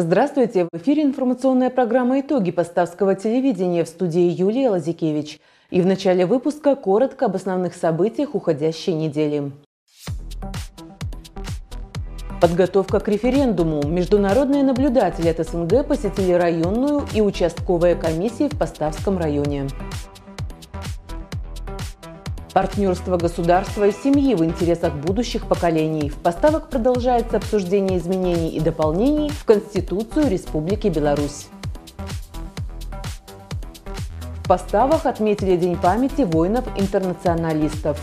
Здравствуйте! В эфире информационная программа «Итоги Поставского телевидения» в студии Юлия Лазикевич. И в начале выпуска коротко об основных событиях уходящей недели. Подготовка к референдуму. Международные наблюдатели от СНГ посетили районную и участковые комиссии в Поставском районе. Партнерство государства и семьи в интересах будущих поколений. В поставок продолжается обсуждение изменений и дополнений в Конституцию Республики Беларусь. В поставах отметили День памяти воинов-интернационалистов.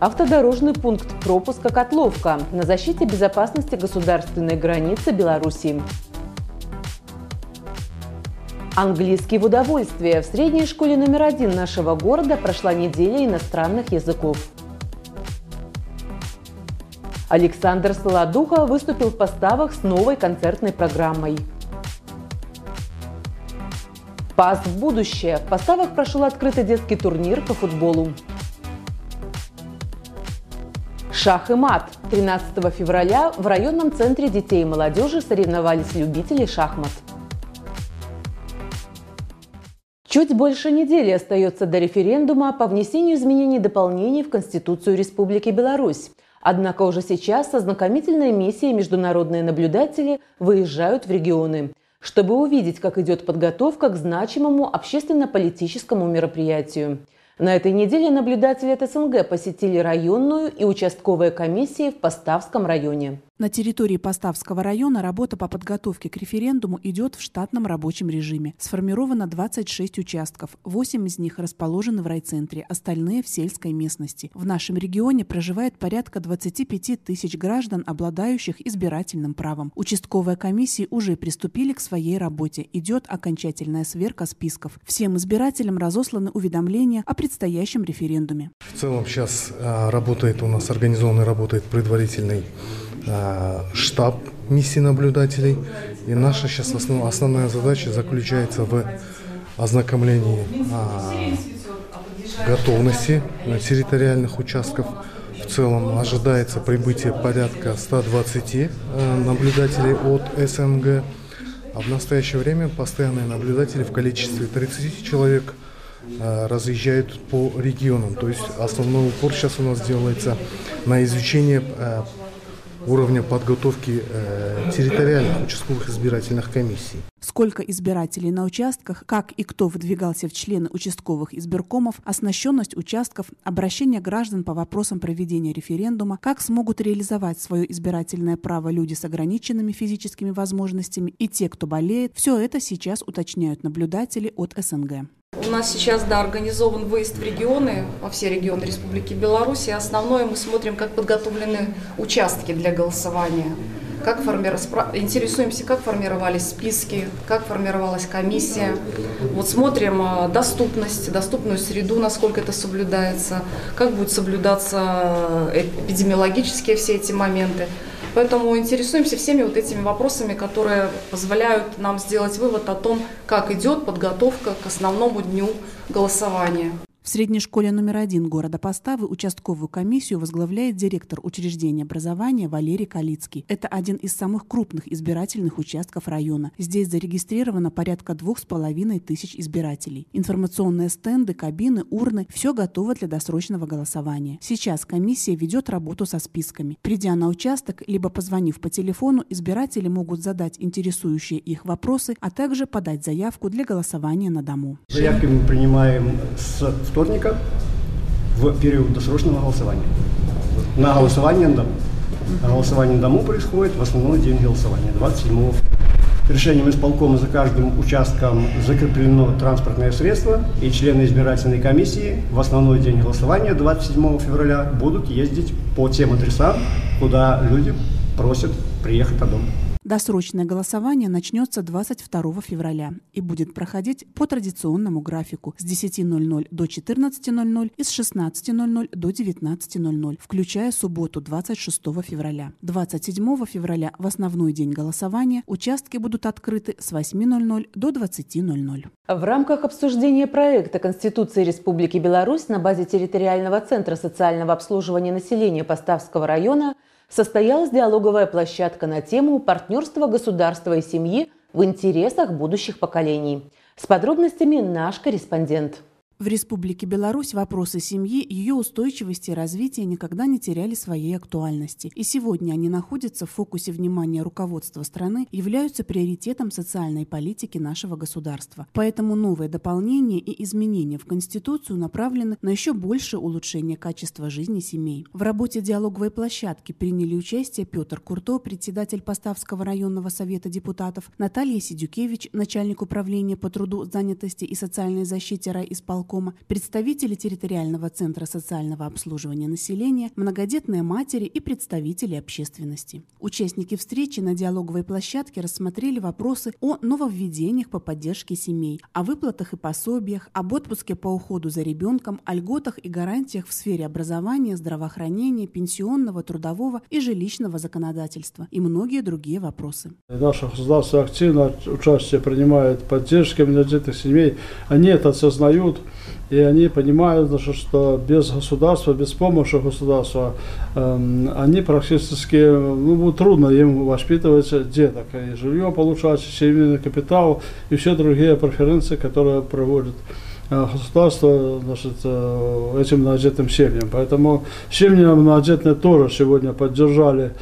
Автодорожный пункт пропуска «Котловка» на защите безопасности государственной границы Беларуси. Английский в удовольствие. В средней школе номер один нашего города прошла неделя иностранных языков. Александр Солодуха выступил в поставах с новой концертной программой. Пас в будущее. В поставах прошел открытый детский турнир по футболу. Шах и мат. 13 февраля в районном центре детей и молодежи соревновались любители шахмат. Чуть больше недели остается до референдума по внесению изменений и дополнений в Конституцию Республики Беларусь. Однако уже сейчас ознакомительная миссия и международные наблюдатели выезжают в регионы, чтобы увидеть, как идет подготовка к значимому общественно-политическому мероприятию. На этой неделе наблюдатели от СНГ посетили районную и участковые комиссии в Поставском районе. На территории Поставского района работа по подготовке к референдуму идет в штатном рабочем режиме. Сформировано 26 участков, 8 из них расположены в райцентре, остальные в сельской местности. В нашем регионе проживает порядка 25 тысяч граждан, обладающих избирательным правом. Участковые комиссии уже приступили к своей работе. Идет окончательная сверка списков. Всем избирателям разосланы уведомления о предстоящем референдуме. В целом сейчас а, работает у нас, организованный работает предварительный а, штаб миссии наблюдателей. И наша сейчас основ, основная задача заключается в ознакомлении а, готовности территориальных участков. В целом ожидается прибытие порядка 120 а, наблюдателей от СНГ. А в настоящее время постоянные наблюдатели в количестве 30 человек а, разъезжают по регионам. То есть основной упор сейчас у нас делается на изучение уровня подготовки э, территориальных участковых избирательных комиссий. Сколько избирателей на участках, как и кто выдвигался в члены участковых избиркомов, оснащенность участков, обращение граждан по вопросам проведения референдума, как смогут реализовать свое избирательное право люди с ограниченными физическими возможностями и те, кто болеет, все это сейчас уточняют наблюдатели от СНГ. У нас сейчас, да, организован выезд в регионы, во все регионы Республики Беларусь. И основное мы смотрим, как подготовлены участки для голосования. Как формир... Интересуемся, как формировались списки, как формировалась комиссия. Вот смотрим а, доступность, доступную среду, насколько это соблюдается, как будут соблюдаться э, эпидемиологические все эти моменты. Поэтому интересуемся всеми вот этими вопросами, которые позволяют нам сделать вывод о том, как идет подготовка к основному дню голосования. В средней школе номер один города Поставы участковую комиссию возглавляет директор учреждения образования Валерий Калицкий. Это один из самых крупных избирательных участков района. Здесь зарегистрировано порядка двух с половиной тысяч избирателей. Информационные стенды, кабины, урны – все готово для досрочного голосования. Сейчас комиссия ведет работу со списками. Придя на участок, либо позвонив по телефону, избиратели могут задать интересующие их вопросы, а также подать заявку для голосования на дому. Заявки мы принимаем с вторника в период досрочного голосования. На голосование на дому. А голосование на дому происходит в основной день голосования, 27 Решением исполкома за каждым участком закреплено транспортное средство, и члены избирательной комиссии в основной день голосования, 27 февраля, будут ездить по тем адресам, куда люди просят приехать на дом. Досрочное голосование начнется 22 февраля и будет проходить по традиционному графику с 10.00 до 14.00 и с 16.00 до 19.00, включая субботу 26 февраля. 27 февраля в основной день голосования участки будут открыты с 8.00 до 20.00. В рамках обсуждения проекта Конституции Республики Беларусь на базе территориального центра социального обслуживания населения Поставского района – состоялась диалоговая площадка на тему партнерства государства и семьи в интересах будущих поколений. С подробностями наш корреспондент. В Республике Беларусь вопросы семьи, ее устойчивости и развития никогда не теряли своей актуальности. И сегодня они находятся в фокусе внимания руководства страны, являются приоритетом социальной политики нашего государства. Поэтому новые дополнения и изменения в Конституцию направлены на еще большее улучшение качества жизни семей. В работе диалоговой площадки приняли участие Петр Курто, председатель Поставского районного совета депутатов, Наталья Сидюкевич, начальник управления по труду, занятости и социальной защите райисполкома, исполкома, представители территориального центра социального обслуживания населения, многодетные матери и представители общественности. Участники встречи на диалоговой площадке рассмотрели вопросы о нововведениях по поддержке семей, о выплатах и пособиях, об отпуске по уходу за ребенком, о льготах и гарантиях в сфере образования, здравоохранения, пенсионного, трудового и жилищного законодательства и многие другие вопросы. Наше государство активно участие принимает в поддержке многодетных семей. Они это осознают и они понимают, значит, что без государства, без помощи государства, э, они практически, ну, трудно им воспитывать деток, и жилье получать, семейный капитал, и все другие преференции, которые проводят э, государство значит, э, этим многодетным семьям. Поэтому семьи многодетные тоже сегодня поддержали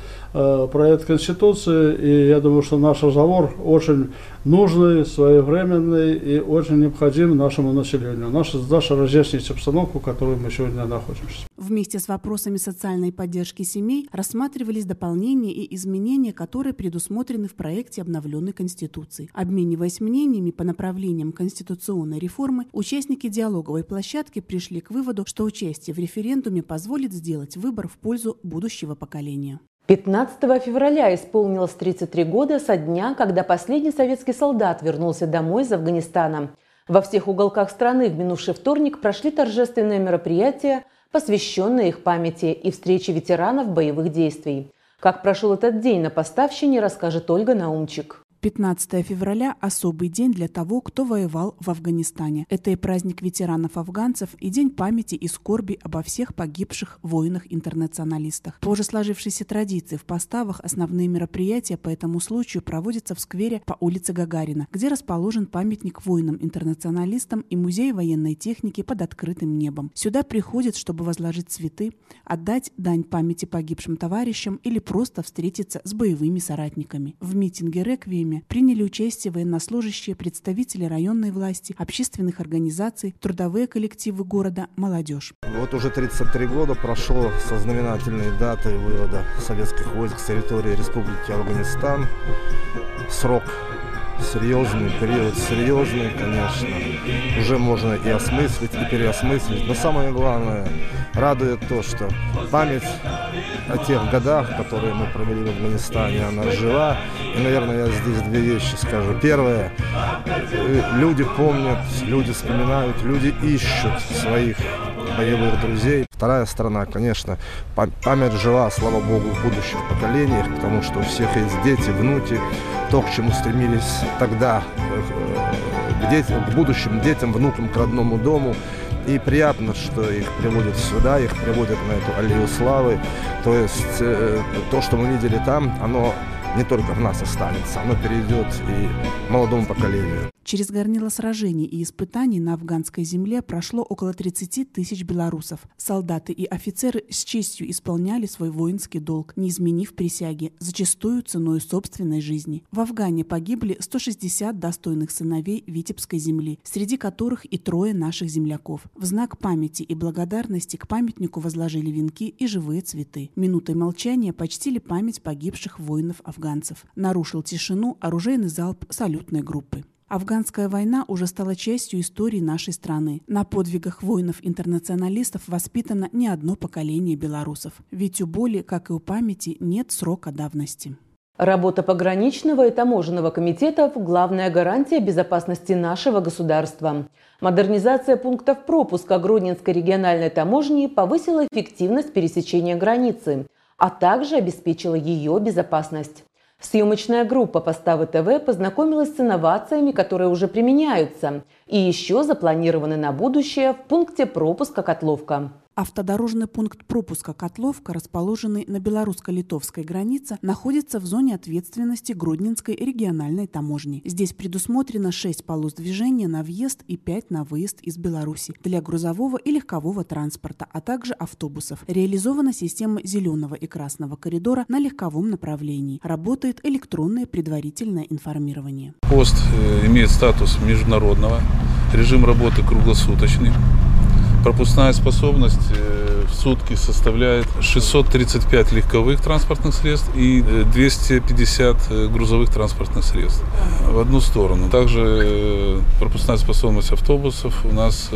проект Конституции, и я думаю, что наш разговор очень нужный, своевременный и очень необходим нашему населению. Наша задача разъяснить обстановку, в которой мы сегодня находимся. Вместе с вопросами социальной поддержки семей рассматривались дополнения и изменения, которые предусмотрены в проекте обновленной Конституции. Обмениваясь мнениями по направлениям конституционной реформы, участники диалоговой площадки пришли к выводу, что участие в референдуме позволит сделать выбор в пользу будущего поколения. 15 февраля исполнилось 33 года со дня, когда последний советский солдат вернулся домой из Афганистана. Во всех уголках страны в минувший вторник прошли торжественные мероприятия, посвященные их памяти и встрече ветеранов боевых действий. Как прошел этот день на поставщине, расскажет Ольга Наумчик. 15 февраля – особый день для того, кто воевал в Афганистане. Это и праздник ветеранов-афганцев, и день памяти и скорби обо всех погибших воинах-интернационалистах. По уже сложившейся традиции в поставах основные мероприятия по этому случаю проводятся в сквере по улице Гагарина, где расположен памятник воинам-интернационалистам и музей военной техники под открытым небом. Сюда приходят, чтобы возложить цветы, отдать дань памяти погибшим товарищам или просто встретиться с боевыми соратниками. В митинге «Реквием» время приняли участие военнослужащие, представители районной власти, общественных организаций, трудовые коллективы города, молодежь. Вот уже 33 года прошло со знаменательной даты вывода советских войск с территории Республики Афганистан. Срок серьезный, период серьезный, конечно. Уже можно и осмыслить, и переосмыслить. Но самое главное, радует то, что память о тех годах, которые мы провели в Афганистане, она жива. И, наверное, я здесь две вещи скажу. Первое, люди помнят, люди вспоминают, люди ищут своих боевых друзей. Вторая сторона, конечно, память жива, слава богу, в будущих поколениях, потому что у всех есть дети, внуки, то, к чему стремились тогда, э, к, детям, к будущим детям, внукам, к родному дому. И приятно, что их приводят сюда, их приводят на эту аллею славы. То есть э, то, что мы видели там, оно не только в нас останется, оно перейдет и молодому поколению. Через горнило сражений и испытаний на афганской земле прошло около 30 тысяч белорусов. Солдаты и офицеры с честью исполняли свой воинский долг, не изменив присяги, зачастую ценой собственной жизни. В Афгане погибли 160 достойных сыновей Витебской земли, среди которых и трое наших земляков. В знак памяти и благодарности к памятнику возложили венки и живые цветы. Минутой молчания почтили память погибших воинов-афганцев. Нарушил тишину оружейный залп салютной группы. Афганская война уже стала частью истории нашей страны. На подвигах воинов-интернационалистов воспитано не одно поколение белорусов. Ведь у боли, как и у памяти, нет срока давности. Работа пограничного и таможенного комитетов – главная гарантия безопасности нашего государства. Модернизация пунктов пропуска Гродненской региональной таможни повысила эффективность пересечения границы, а также обеспечила ее безопасность. Съемочная группа Поставы ТВ познакомилась с инновациями, которые уже применяются и еще запланированы на будущее в пункте пропуска Котловка. Автодорожный пункт пропуска «Котловка», расположенный на белорусско-литовской границе, находится в зоне ответственности Гродненской региональной таможни. Здесь предусмотрено 6 полос движения на въезд и 5 на выезд из Беларуси для грузового и легкового транспорта, а также автобусов. Реализована система зеленого и красного коридора на легковом направлении. Работает электронное предварительное информирование. Пост э, имеет статус международного, режим работы круглосуточный. Пропускная способность э, в сутки составляет 635 легковых транспортных средств и 250 э, э, грузовых транспортных средств в одну сторону. Также пропускная способность автобусов у нас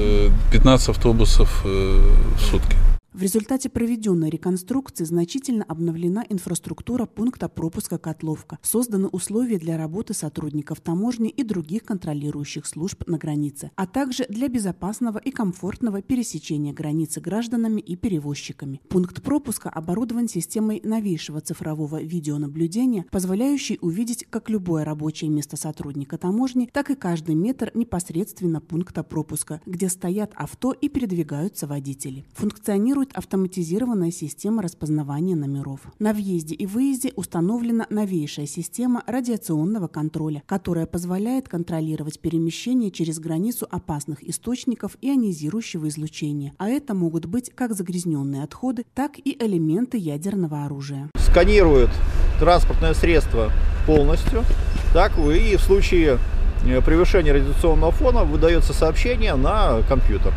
15 автобусов в сутки. В результате проведенной реконструкции значительно обновлена инфраструктура пункта пропуска «Котловка». Созданы условия для работы сотрудников таможни и других контролирующих служб на границе, а также для безопасного и комфортного пересечения границы гражданами и перевозчиками. Пункт пропуска оборудован системой новейшего цифрового видеонаблюдения, позволяющей увидеть как любое рабочее место сотрудника таможни, так и каждый метр непосредственно пункта пропуска, где стоят авто и передвигаются водители. Функционирует функционирует автоматизированная система распознавания номеров. На въезде и выезде установлена новейшая система радиационного контроля, которая позволяет контролировать перемещение через границу опасных источников ионизирующего излучения, а это могут быть как загрязненные отходы, так и элементы ядерного оружия. Сканирует транспортное средство полностью, так и в случае э, превышения радиационного фона выдается сообщение на компьютер.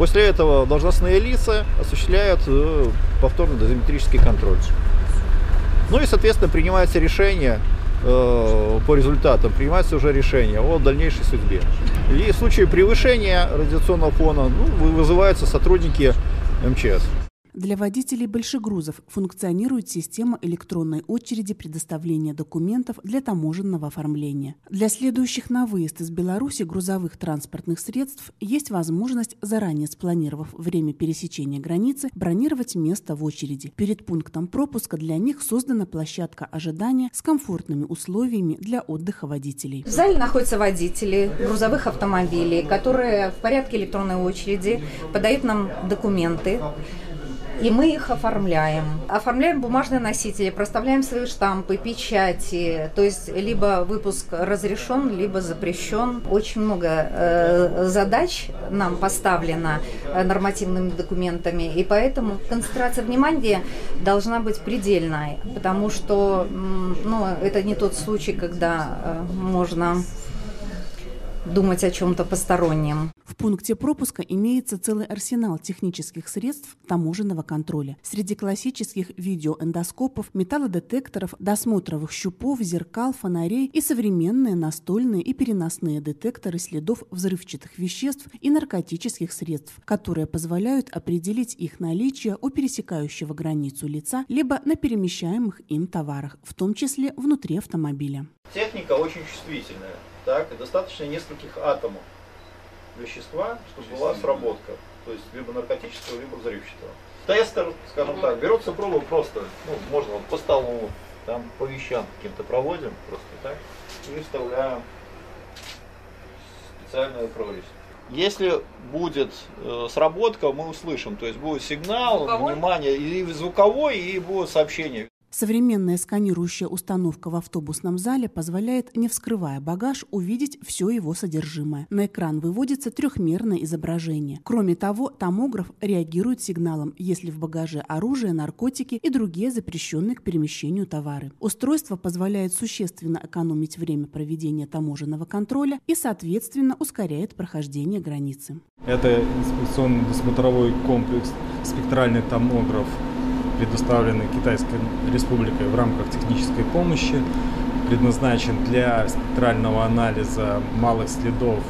После этого должностные лица осуществляют э, повторный дозиметрический контроль. Ну и, соответственно, принимается решение э, по результатам, принимается уже решение о дальнейшей судьбе. И в случае превышения радиационного фона ну, вызываются сотрудники МЧС. Для водителей большегрузов функционирует система электронной очереди предоставления документов для таможенного оформления. Для следующих на выезд из Беларуси грузовых транспортных средств есть возможность, заранее спланировав время пересечения границы, бронировать место в очереди. Перед пунктом пропуска для них создана площадка ожидания с комфортными условиями для отдыха водителей. В зале находятся водители грузовых автомобилей, которые в порядке электронной очереди подают нам документы, и мы их оформляем. Оформляем бумажные носители, проставляем свои штампы, печати. То есть либо выпуск разрешен, либо запрещен. Очень много э, задач нам поставлено э, нормативными документами, и поэтому концентрация внимания должна быть предельной, потому что ну, это не тот случай, когда э, можно думать о чем-то постороннем. В пункте пропуска имеется целый арсенал технических средств таможенного контроля. Среди классических видеоэндоскопов, металлодетекторов, досмотровых щупов, зеркал, фонарей и современные настольные и переносные детекторы следов взрывчатых веществ и наркотических средств, которые позволяют определить их наличие у пересекающего границу лица либо на перемещаемых им товарах, в том числе внутри автомобиля. Техника очень чувствительная так, и достаточно нескольких атомов вещества, чтобы была сработка. То есть либо наркотического, либо взрывчатого. Тестер, скажем так, берется проба просто, ну, можно вот по столу, там по вещам каким-то проводим, просто так, и вставляем специальную прорезь. Если будет э, сработка, мы услышим, то есть будет сигнал, звуковой? внимание, и звуковой, и будет сообщение. Современная сканирующая установка в автобусном зале позволяет, не вскрывая багаж, увидеть все его содержимое. На экран выводится трехмерное изображение. Кроме того, томограф реагирует сигналом, если в багаже оружие, наркотики и другие запрещенные к перемещению товары. Устройство позволяет существенно экономить время проведения таможенного контроля и, соответственно, ускоряет прохождение границы. Это инспекционный досмотровой комплекс «Спектральный томограф» предоставленный Китайской Республикой в рамках технической помощи, предназначен для спектрального анализа малых следов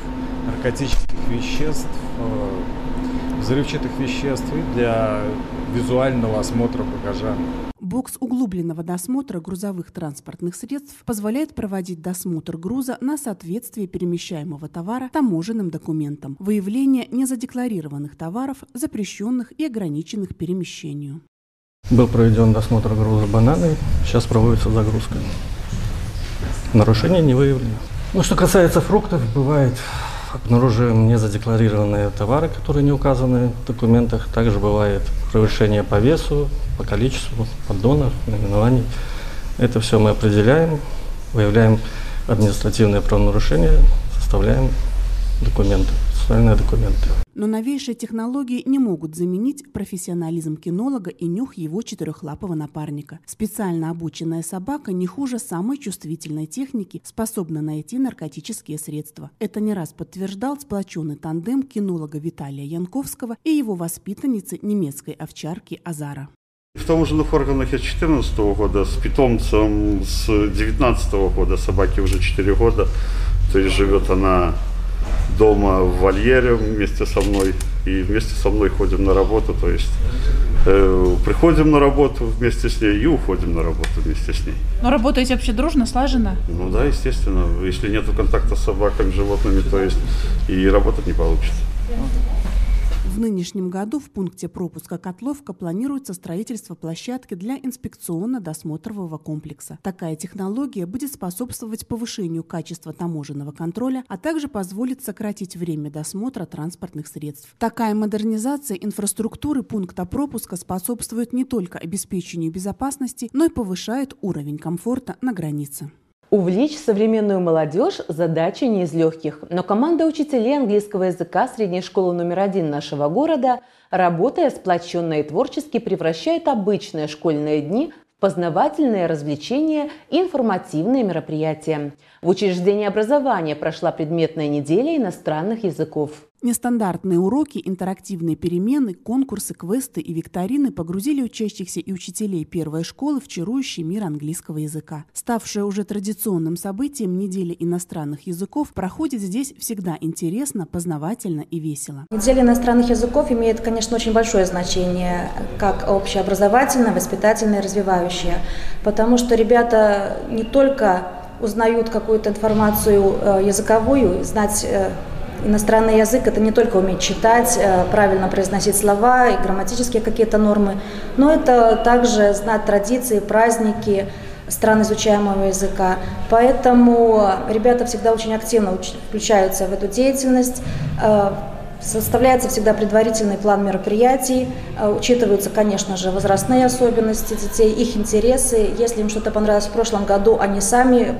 наркотических веществ, э, взрывчатых веществ и для визуального осмотра багажа. Бокс углубленного досмотра грузовых транспортных средств позволяет проводить досмотр груза на соответствие перемещаемого товара таможенным документам, выявление незадекларированных товаров, запрещенных и ограниченных перемещению. Был проведен досмотр груза бананы, сейчас проводится загрузка. Нарушения не выявлено. Ну, что касается фруктов, бывает обнаруживаем незадекларированные товары, которые не указаны в документах. Также бывает превышение по весу, по количеству поддонов, наименований. Это все мы определяем, выявляем административные правонарушения, составляем документы, социальные документы. Но новейшие технологии не могут заменить профессионализм кинолога и нюх его четырехлапого напарника. Специально обученная собака не хуже самой чувствительной техники способна найти наркотические средства. Это не раз подтверждал сплоченный тандем кинолога Виталия Янковского и его воспитанницы немецкой овчарки Азара. В том же Нуфорганахе с 2014 года, с питомцем с 2019 года, собаке уже 4 года, то есть живет она дома в вольере вместе со мной и вместе со мной ходим на работу, то есть э, приходим на работу вместе с ней и уходим на работу вместе с ней. Но работаете вообще дружно, слаженно? Ну да, естественно, если нет контакта с собаками, животными, то есть и работать не получится. В нынешнем году в пункте пропуска Котловка планируется строительство площадки для инспекционно-досмотрового комплекса. Такая технология будет способствовать повышению качества таможенного контроля, а также позволит сократить время досмотра транспортных средств. Такая модернизация инфраструктуры пункта пропуска способствует не только обеспечению безопасности, но и повышает уровень комфорта на границе. Увлечь современную молодежь – задача не из легких. Но команда учителей английского языка средней школы номер один нашего города, работая сплоченно и творчески, превращает обычные школьные дни в познавательные развлечения и информативные мероприятия. В учреждении образования прошла предметная неделя иностранных языков. Нестандартные уроки, интерактивные перемены, конкурсы, квесты и викторины погрузили учащихся и учителей первой школы в чарующий мир английского языка. Ставшее уже традиционным событием неделя иностранных языков проходит здесь всегда интересно, познавательно и весело. Неделя иностранных языков имеет, конечно, очень большое значение, как общеобразовательное, воспитательное, развивающее, потому что ребята не только узнают какую-то информацию э, языковую, знать э, Иностранный язык – это не только уметь читать, э, правильно произносить слова и грамматические какие-то нормы, но это также знать традиции, праздники стран изучаемого языка. Поэтому ребята всегда очень активно включаются в эту деятельность. Э, составляется всегда предварительный план мероприятий, э, учитываются, конечно же, возрастные особенности детей, их интересы. Если им что-то понравилось в прошлом году, они сами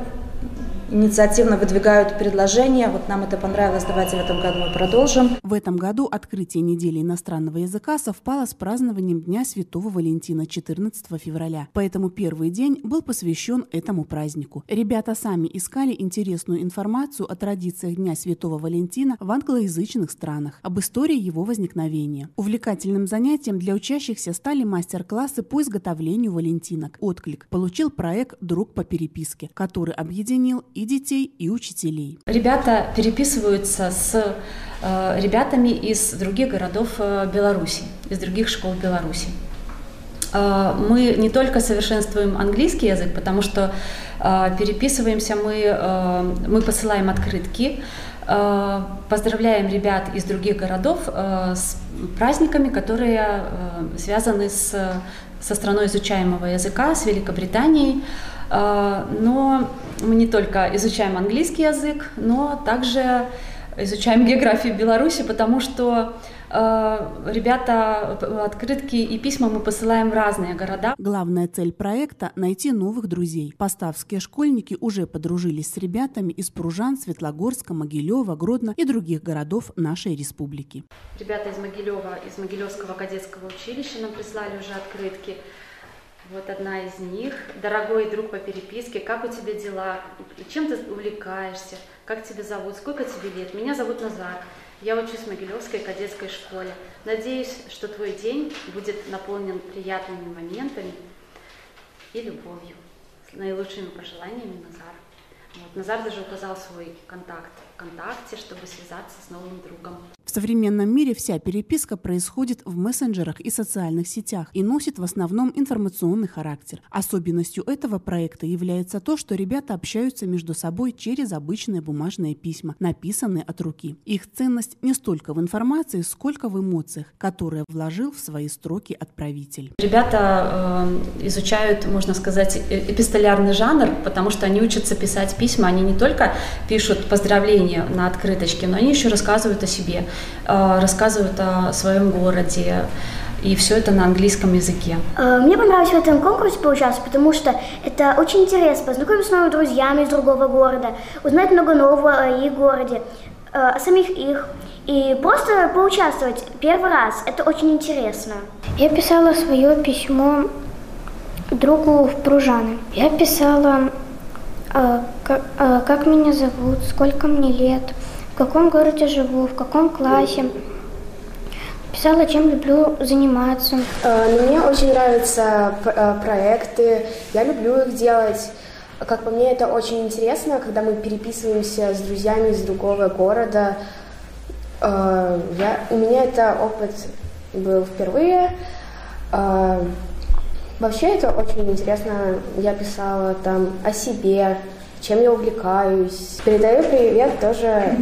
инициативно выдвигают предложения. Вот нам это понравилось, давайте в этом году мы продолжим. В этом году открытие недели иностранного языка совпало с празднованием Дня Святого Валентина 14 февраля. Поэтому первый день был посвящен этому празднику. Ребята сами искали интересную информацию о традициях Дня Святого Валентина в англоязычных странах, об истории его возникновения. Увлекательным занятием для учащихся стали мастер-классы по изготовлению валентинок. Отклик получил проект «Друг по переписке», который объединил и детей, и учителей. Ребята переписываются с э, ребятами из других городов э, Беларуси, из других школ Беларуси. Э, мы не только совершенствуем английский язык, потому что переписываемся мы, мы посылаем открытки, поздравляем ребят из других городов с праздниками, которые связаны с, со страной изучаемого языка, с Великобританией. Но мы не только изучаем английский язык, но также изучаем географию Беларуси, потому что э, ребята, открытки и письма мы посылаем в разные города. Главная цель проекта – найти новых друзей. Поставские школьники уже подружились с ребятами из Пружан, Светлогорска, Могилева, Гродно и других городов нашей республики. Ребята из Могилева, из Могилевского кадетского училища нам прислали уже открытки. Вот одна из них. Дорогой друг по переписке, как у тебя дела? Чем ты увлекаешься? Как тебя зовут? Сколько тебе лет? Меня зовут Назар. Я учусь в Могилевской кадетской школе. Надеюсь, что твой день будет наполнен приятными моментами и любовью. С наилучшими пожеланиями, Назар. Вот. Назар даже указал свой контакт ВКонтакте, чтобы связаться с новым другом. В современном мире вся переписка происходит в мессенджерах и социальных сетях и носит в основном информационный характер. Особенностью этого проекта является то, что ребята общаются между собой через обычные бумажные письма, написанные от руки. Их ценность не столько в информации, сколько в эмоциях, которые вложил в свои строки отправитель. Ребята э, изучают, можно сказать, э, эпистолярный жанр, потому что они учатся писать письма. Они не только пишут поздравления на открыточке, но они еще рассказывают о себе, э, рассказывают о своем городе. И все это на английском языке. Э, мне понравилось в этом конкурсе поучаствовать, потому что это очень интересно. Познакомиться с новыми друзьями из другого города, узнать много нового о их городе, э, о самих их. И просто поучаствовать первый раз. Это очень интересно. Я писала свое письмо другу в Пружаны. Я писала, э, как, э, как меня зовут, сколько мне лет, в каком городе живу, в каком классе. Писала, чем люблю заниматься. Э, мне очень нравятся э, проекты, я люблю их делать. Как по мне, это очень интересно, когда мы переписываемся с друзьями из другого города. Э, я, у меня это опыт был впервые. Вообще это очень интересно. Я писала там о себе, чем я увлекаюсь. Передаю привет тоже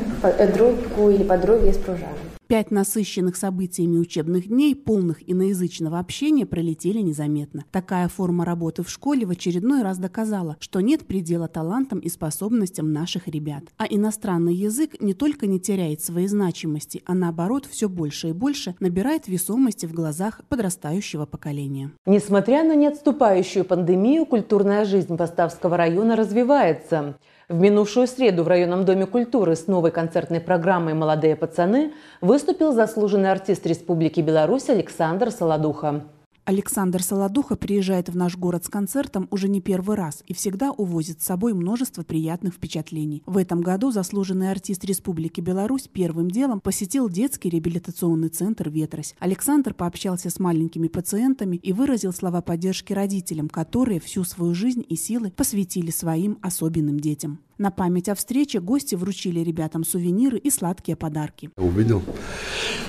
другу или подруге из Пружаны. Пять насыщенных событиями учебных дней, полных иноязычного общения, пролетели незаметно. Такая форма работы в школе в очередной раз доказала, что нет предела талантам и способностям наших ребят. А иностранный язык не только не теряет своей значимости, а наоборот все больше и больше набирает весомости в глазах подрастающего поколения. Несмотря на неотступающую пандемию, культурная жизнь Поставского района развивается. В минувшую среду в районном доме культуры с новой концертной программой «Молодые пацаны» выступил заслуженный артист Республики Беларусь Александр Солодуха. Александр Солодуха приезжает в наш город с концертом уже не первый раз и всегда увозит с собой множество приятных впечатлений. В этом году заслуженный артист Республики Беларусь первым делом посетил детский реабилитационный центр «Ветрось». Александр пообщался с маленькими пациентами и выразил слова поддержки родителям, которые всю свою жизнь и силы посвятили своим особенным детям. На память о встрече гости вручили ребятам сувениры и сладкие подарки. Увидел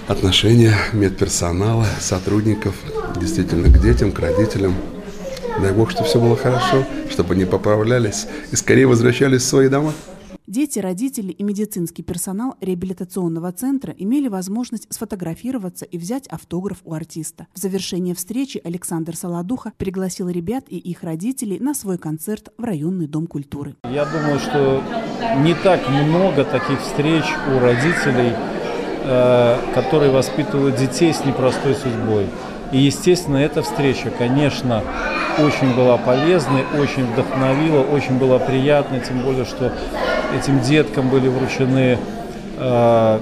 отношения медперсонала, сотрудников, действительно к детям, к родителям. Дай Бог, чтобы все было хорошо, чтобы они поправлялись и скорее возвращались в свои дома. Дети, родители и медицинский персонал реабилитационного центра имели возможность сфотографироваться и взять автограф у артиста. В завершение встречи Александр Солодуха пригласил ребят и их родителей на свой концерт в районный дом культуры. Я думаю, что не так много таких встреч у родителей, э, которые воспитывают детей с непростой судьбой. И, естественно, эта встреча, конечно, очень была полезной, очень вдохновила, очень была приятной, тем более, что этим деткам были вручены э,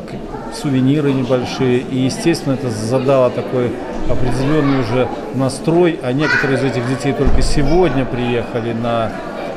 сувениры небольшие. И, естественно, это задало такой определенный уже настрой. А некоторые из этих детей только сегодня приехали на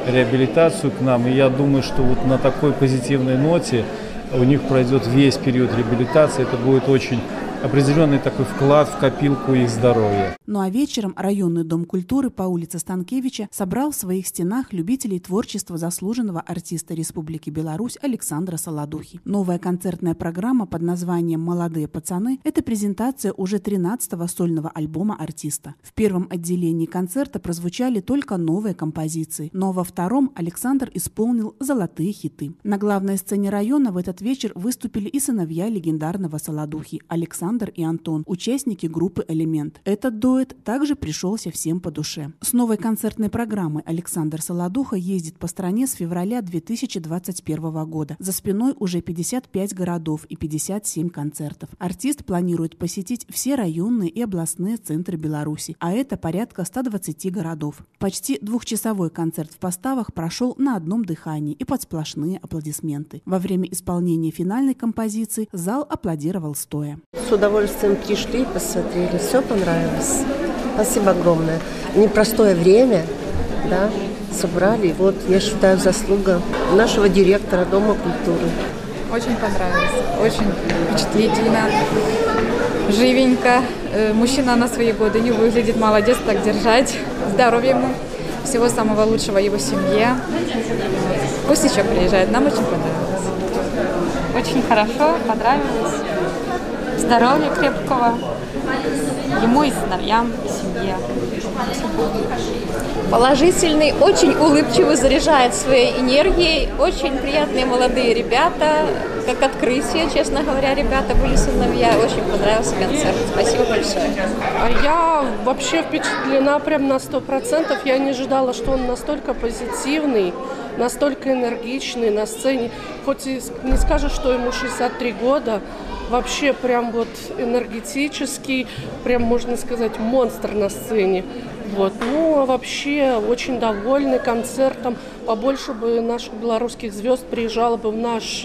реабилитацию к нам. И я думаю, что вот на такой позитивной ноте у них пройдет весь период реабилитации. Это будет очень определенный такой вклад в копилку их здоровья. Ну а вечером районный дом культуры по улице Станкевича собрал в своих стенах любителей творчества заслуженного артиста Республики Беларусь Александра Солодухи. Новая концертная программа под названием «Молодые пацаны» – это презентация уже 13-го сольного альбома артиста. В первом отделении концерта прозвучали только новые композиции, но во втором Александр исполнил золотые хиты. На главной сцене района в этот вечер выступили и сыновья легендарного Солодухи Александр Александр и Антон, участники группы «Элемент». Этот дуэт также пришелся всем по душе. С новой концертной программой Александр Солодуха ездит по стране с февраля 2021 года. За спиной уже 55 городов и 57 концертов. Артист планирует посетить все районные и областные центры Беларуси, а это порядка 120 городов. Почти двухчасовой концерт в поставах прошел на одном дыхании и под сплошные аплодисменты. Во время исполнения финальной композиции зал аплодировал стоя. С удовольствием пришли, посмотрели, все понравилось. Спасибо огромное. Непростое время, да, собрали. Вот, я считаю, заслуга нашего директора Дома культуры. Очень понравилось, очень впечатлительно, живенько. Э, мужчина на свои годы не выглядит, молодец, так держать. Здоровья ему, всего самого лучшего его семье. Пусть еще приезжает, нам очень понравилось. Очень хорошо, понравилось. Здоровья крепкого ему и сыновьям, и семье. Положительный, очень улыбчивый, заряжает своей энергией. Очень приятные молодые ребята. Как открытие, честно говоря, ребята были сыновья. Очень понравился концерт. Спасибо большое. А я вообще впечатлена прям на сто процентов. Я не ожидала, что он настолько позитивный, настолько энергичный на сцене. Хоть и не скажешь, что ему 63 года, вообще прям вот энергетический, прям можно сказать, монстр на сцене. Вот. Ну, а вообще очень довольны концертом. Побольше бы наших белорусских звезд приезжало бы в наш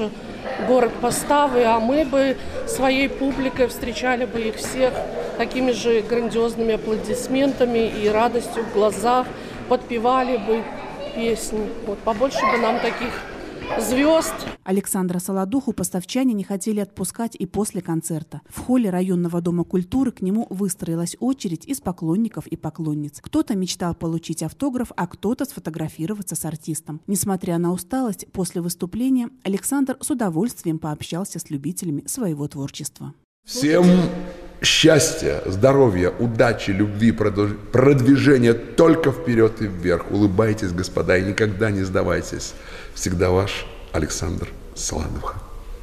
город Поставы, а мы бы своей публикой встречали бы их всех такими же грандиозными аплодисментами и радостью в глазах, подпевали бы песни. Вот побольше бы нам таких звезд. Александра Солодуху поставчане не хотели отпускать и после концерта. В холле районного дома культуры к нему выстроилась очередь из поклонников и поклонниц. Кто-то мечтал получить автограф, а кто-то сфотографироваться с артистом. Несмотря на усталость, после выступления Александр с удовольствием пообщался с любителями своего творчества. Всем счастья, здоровья, удачи, любви, продвижения только вперед и вверх. Улыбайтесь, господа, и никогда не сдавайтесь. Всегда ваш Александр Солодуха.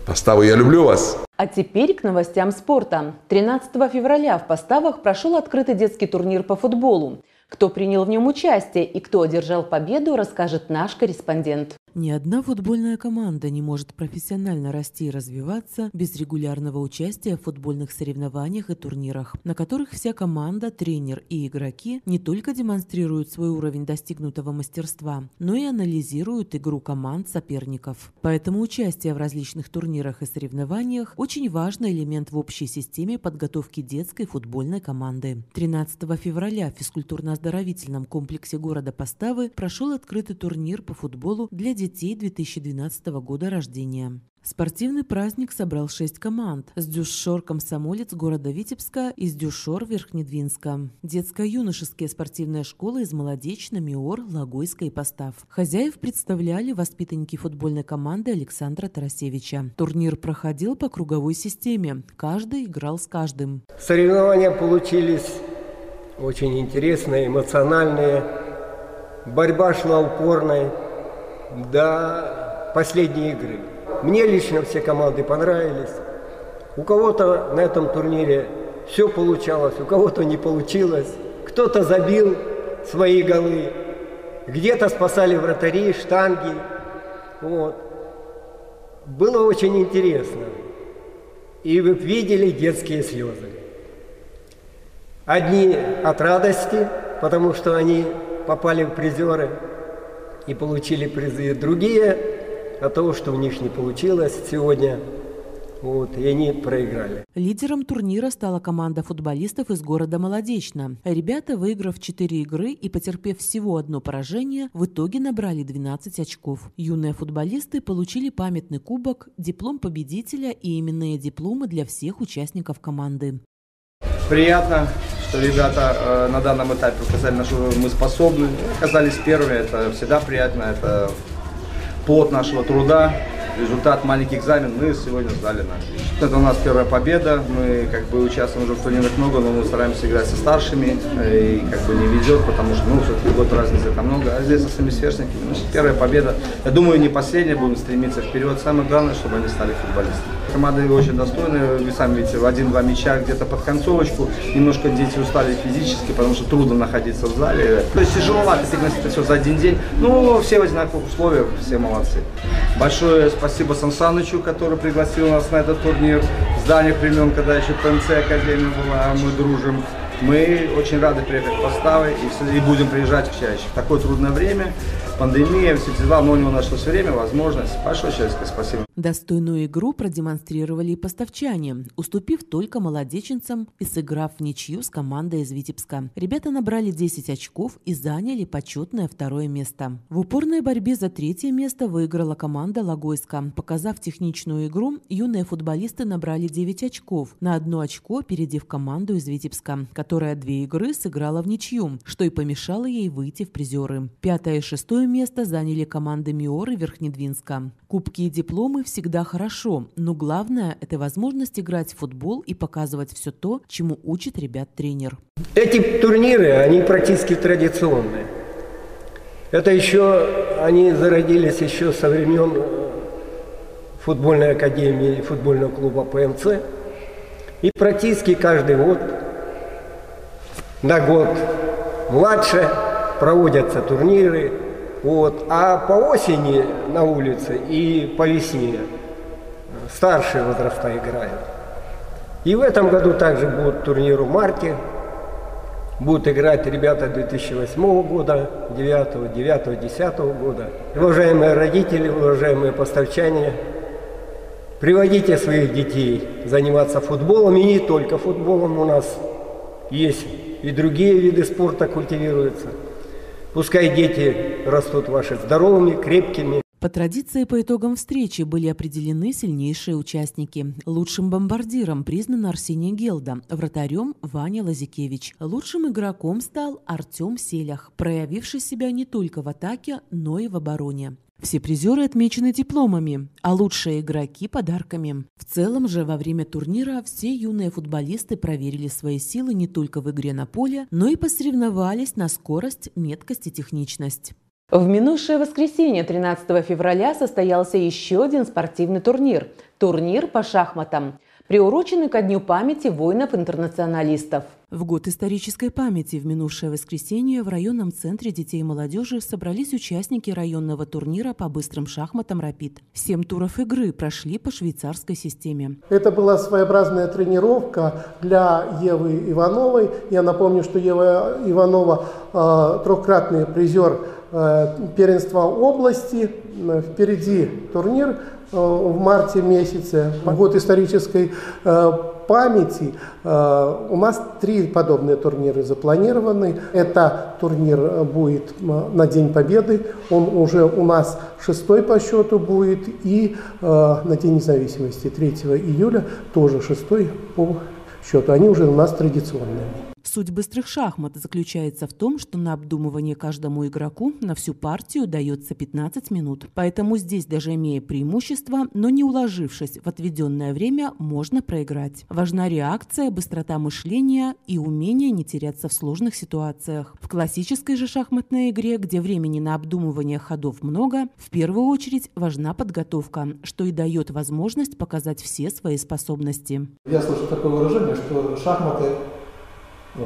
Поставы, я люблю вас! А теперь к новостям спорта. 13 февраля в Поставах прошел открытый детский турнир по футболу. Кто принял в нем участие и кто одержал победу, расскажет наш корреспондент. Ни одна футбольная команда не может профессионально расти и развиваться без регулярного участия в футбольных соревнованиях и турнирах, на которых вся команда, тренер и игроки не только демонстрируют свой уровень достигнутого мастерства, но и анализируют игру команд соперников. Поэтому участие в различных турнирах и соревнованиях очень важный элемент в общей системе подготовки детской футбольной команды. 13 февраля в физкультурно-оздоровительном комплексе города Поставы прошел открытый турнир по футболу для детей 2012 года рождения. Спортивный праздник собрал шесть команд с Дюшор Комсомолец города Витебска и с Дюшор Верхнедвинска. Детско-юношеские спортивные школы из Молодечно, Миор, Логойска и Постав. Хозяев представляли воспитанники футбольной команды Александра Тарасевича. Турнир проходил по круговой системе. Каждый играл с каждым. Соревнования получились очень интересные, эмоциональные. Борьба шла упорной до последней игры. Мне лично все команды понравились. У кого-то на этом турнире все получалось, у кого-то не получилось. Кто-то забил свои голы, где-то спасали вратари, штанги. Вот. Было очень интересно. И вы видели детские слезы. Одни от радости, потому что они попали в призеры – и получили призы. Другие от того, что у них не получилось сегодня, вот, и они проиграли. Лидером турнира стала команда футболистов из города Молодечно. Ребята, выиграв 4 игры и потерпев всего одно поражение, в итоге набрали 12 очков. Юные футболисты получили памятный кубок, диплом победителя и именные дипломы для всех участников команды. Приятно, что ребята э, на данном этапе показали, на что мы способны. Оказались первыми, это всегда приятно, это плод нашего труда результат маленький экзамен мы сегодня сдали на. Это у нас первая победа, мы как бы участвуем уже в турнирах много, но мы стараемся играть со старшими, э, и как бы не везет, потому что, ну, все-таки год разницы это много, а здесь со своими сверстниками, значит, первая победа. Я думаю, не последняя, будем стремиться вперед. Самое главное, чтобы они стали футболистами. Команда очень достойная, вы сами видите, в один-два мяча где-то под концовочку, немножко дети устали физически, потому что трудно находиться в зале. То есть тяжеловато переносить это все за один день, но все в одинаковых условиях, все молодцы. Большое спасибо Сан Санычу, который пригласил нас на этот турнир. В зданиях времен, когда еще ПМЦ Академия была, а мы дружим. Мы очень рады приехать в Поставы и, и будем приезжать чаще. В такое трудное время пандемия, все дела, но у него нашлось время, возможность. Большое человеческое спасибо. Достойную игру продемонстрировали и поставчане, уступив только молодеченцам и сыграв в ничью с командой из Витебска. Ребята набрали 10 очков и заняли почетное второе место. В упорной борьбе за третье место выиграла команда Логойска. Показав техничную игру, юные футболисты набрали 9 очков, на одно очко опередив команду из Витебска, которая которая две игры сыграла в ничью, что и помешало ей выйти в призеры. Пятое и шестое место заняли команды Миор и Верхнедвинска. Кубки и дипломы всегда хорошо, но главное – это возможность играть в футбол и показывать все то, чему учит ребят тренер. Эти турниры, они практически традиционные. Это еще, они зародились еще со времен э, футбольной академии футбольного клуба ПМЦ. И практически каждый год, на год младше, проводятся турниры. Вот. А по осени на улице и по весне старшие возраста играют. И в этом году также будет турнир в марте, будут играть ребята 2008 года, 9, 9, 10 года. Уважаемые родители, уважаемые поставчане, приводите своих детей заниматься футболом, и не только футболом у нас есть и другие виды спорта культивируются. Пускай дети растут ваши здоровыми, крепкими, по традиции, по итогам встречи были определены сильнейшие участники. Лучшим бомбардиром признан Арсений Гелда, вратарем Ваня Лазикевич. Лучшим игроком стал Артем Селях, проявивший себя не только в атаке, но и в обороне. Все призеры отмечены дипломами, а лучшие игроки – подарками. В целом же во время турнира все юные футболисты проверили свои силы не только в игре на поле, но и посоревновались на скорость, меткость и техничность. В минувшее воскресенье, 13 февраля, состоялся еще один спортивный турнир – турнир по шахматам, приуроченный ко Дню памяти воинов-интернационалистов. В год исторической памяти в минувшее воскресенье в районном центре детей и молодежи собрались участники районного турнира по быстрым шахматам «Рапид». Семь туров игры прошли по швейцарской системе. Это была своеобразная тренировка для Евы Ивановой. Я напомню, что Ева Иванова э, трехкратный призер Э, первенства области. Э, впереди турнир в марте месяце. Год исторической памяти. У нас три подобные турниры запланированы. Это турнир будет на День Победы. Он уже у нас шестой по счету будет. И на День независимости 3 июля тоже шестой по счету. Они уже у нас традиционные. Суть быстрых шахмат заключается в том, что на обдумывание каждому игроку на всю партию дается 15 минут. Поэтому здесь, даже имея преимущество, но не уложившись в отведенное время, можно проиграть. Важна реакция, быстрота мышления и умение не теряться в сложных ситуациях. В классической же шахматной игре, где времени на обдумывание ходов много, в первую очередь важна подготовка, что и дает возможность показать все свои способности. Я слышу такое выражение, что шахматы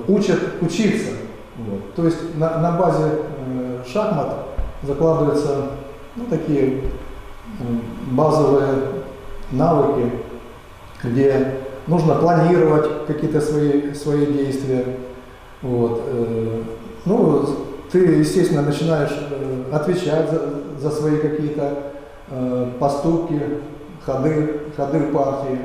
учат учиться. Вот. То есть на, на базе э, шахмат закладываются ну, такие базовые навыки, где нужно планировать какие-то свои, свои действия. Вот. Э, ну, ты, естественно, начинаешь э, отвечать за, за свои какие-то э, поступки, ходы, ходы партии.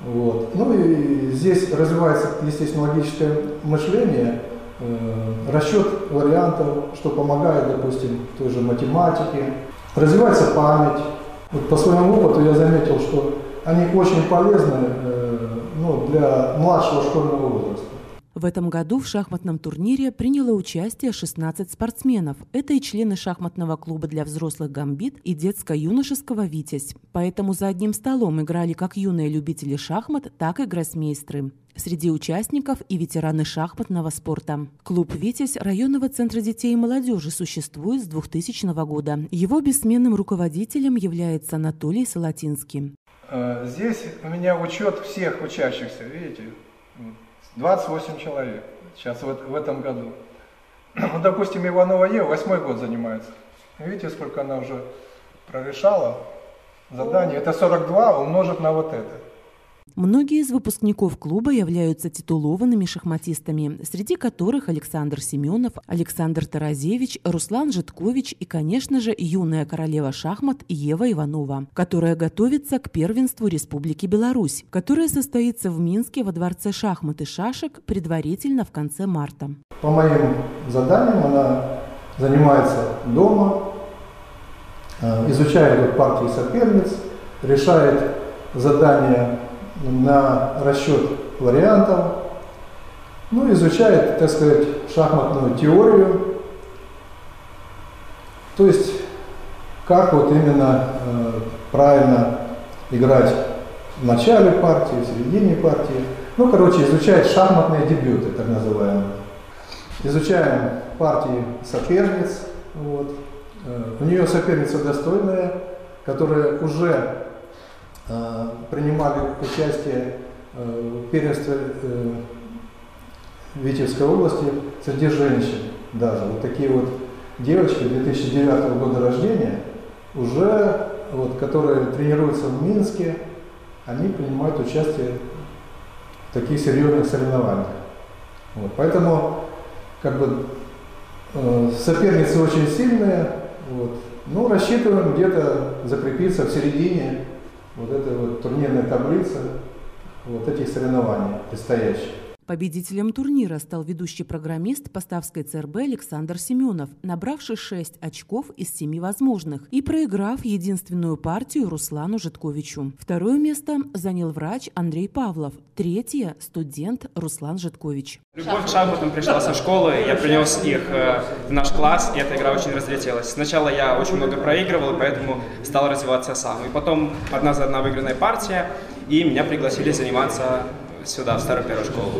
Вот. Ну и здесь развивается, естественно, логическое мышление, э, расчет вариантов, что помогает, допустим, той же математике. Развивается память. Вот по своему опыту я заметил, что они очень полезны э, ну, для младшего школьного возраста. В этом году в шахматном турнире приняло участие 16 спортсменов. Это и члены шахматного клуба для взрослых «Гамбит» и детско-юношеского «Витязь». Поэтому за одним столом играли как юные любители шахмат, так и гроссмейстры. Среди участников и ветераны шахматного спорта. Клуб «Витязь» районного центра детей и молодежи существует с 2000 года. Его бессменным руководителем является Анатолий Салатинский. Э, здесь у меня учет всех учащихся, видите? 28 человек сейчас вот в этом году. Ну, допустим, Иванова Ева восьмой год занимается. Видите, сколько она уже прорешала заданий. Это 42 умножить на вот это. Многие из выпускников клуба являются титулованными шахматистами, среди которых Александр Семенов, Александр Таразевич, Руслан Житкович и, конечно же, юная королева шахмат Ева Иванова, которая готовится к первенству Республики Беларусь, которое состоится в Минске во Дворце шахмат и шашек предварительно в конце марта. По моим заданиям она занимается дома, э, изучает партии соперниц, решает задания на расчет вариантов, ну, изучает, так сказать, шахматную теорию, то есть как вот именно э, правильно играть в начале партии, в середине партии. Ну, короче, изучает шахматные дебюты, так называемые. Изучаем партии соперниц. Вот. Э, у нее соперница достойная, которые уже принимали участие э, в первенстве э, Витебской области среди женщин даже. Вот такие вот девочки 2009 года рождения, уже вот, которые тренируются в Минске, они принимают участие в таких серьезных соревнованиях. Вот, поэтому как бы э, соперницы очень сильные, вот, ну, рассчитываем где-то закрепиться в середине вот этой вот турнирной таблицы вот этих соревнований предстоящих. Победителем турнира стал ведущий программист Поставской ЦРБ Александр Семенов, набравший 6 очков из 7 возможных и проиграв единственную партию Руслану Житковичу. Второе место занял врач Андрей Павлов, третье – студент Руслан Житкович. Любовь к шахматам пришла со школы, я принес их э, в наш класс, и эта игра очень разлетелась. Сначала я очень много проигрывал, поэтому стал развиваться сам. И потом одна за одна выигранная партия, и меня пригласили заниматься сюда, в старую первую школу.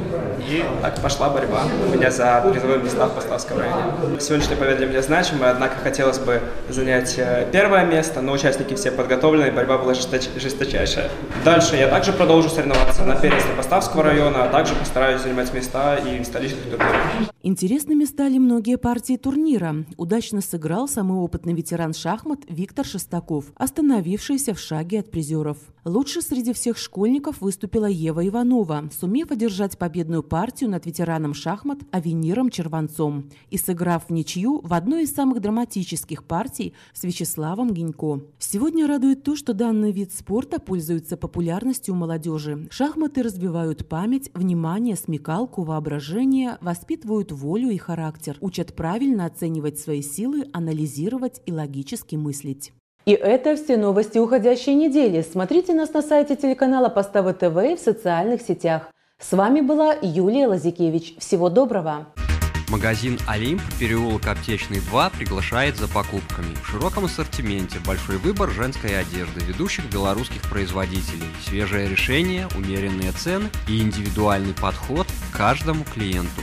И так пошла борьба у меня за призовые места в Поставском районе. Сегодняшняя победа для меня значимая, однако хотелось бы занять э, первое место, но участники все подготовлены, борьба была жесточ жесточайшая. Дальше я также продолжу соревноваться на первенстве Поставского района, а также постараюсь занимать места и в столичных турнирах. Интересными стали многие партии турнира. Удачно сыграл самый опытный ветеран шахмат Виктор Шестаков, остановившийся в шаге от призеров. Лучше среди всех школьников выступила Ева Иванова, сумев одержать победную партию над ветераном шахмат Авениром Черванцом и сыграв в ничью в одной из самых драматических партий с Вячеславом Гинько. Сегодня радует то, что данный вид спорта пользуется популярностью у молодежи. Шахматы развивают память, внимание, смекалку, воображение, воспитывают волю и характер, учат правильно оценивать свои силы, анализировать и логически мыслить. И это все новости уходящей недели. Смотрите нас на сайте телеканала Поставы ТВ и в социальных сетях. С вами была Юлия Лазикевич. Всего доброго! Магазин «Олимп», переулок Аптечный 2, приглашает за покупками. В широком ассортименте большой выбор женской одежды ведущих белорусских производителей, свежее решение, умеренные цены и индивидуальный подход к каждому клиенту.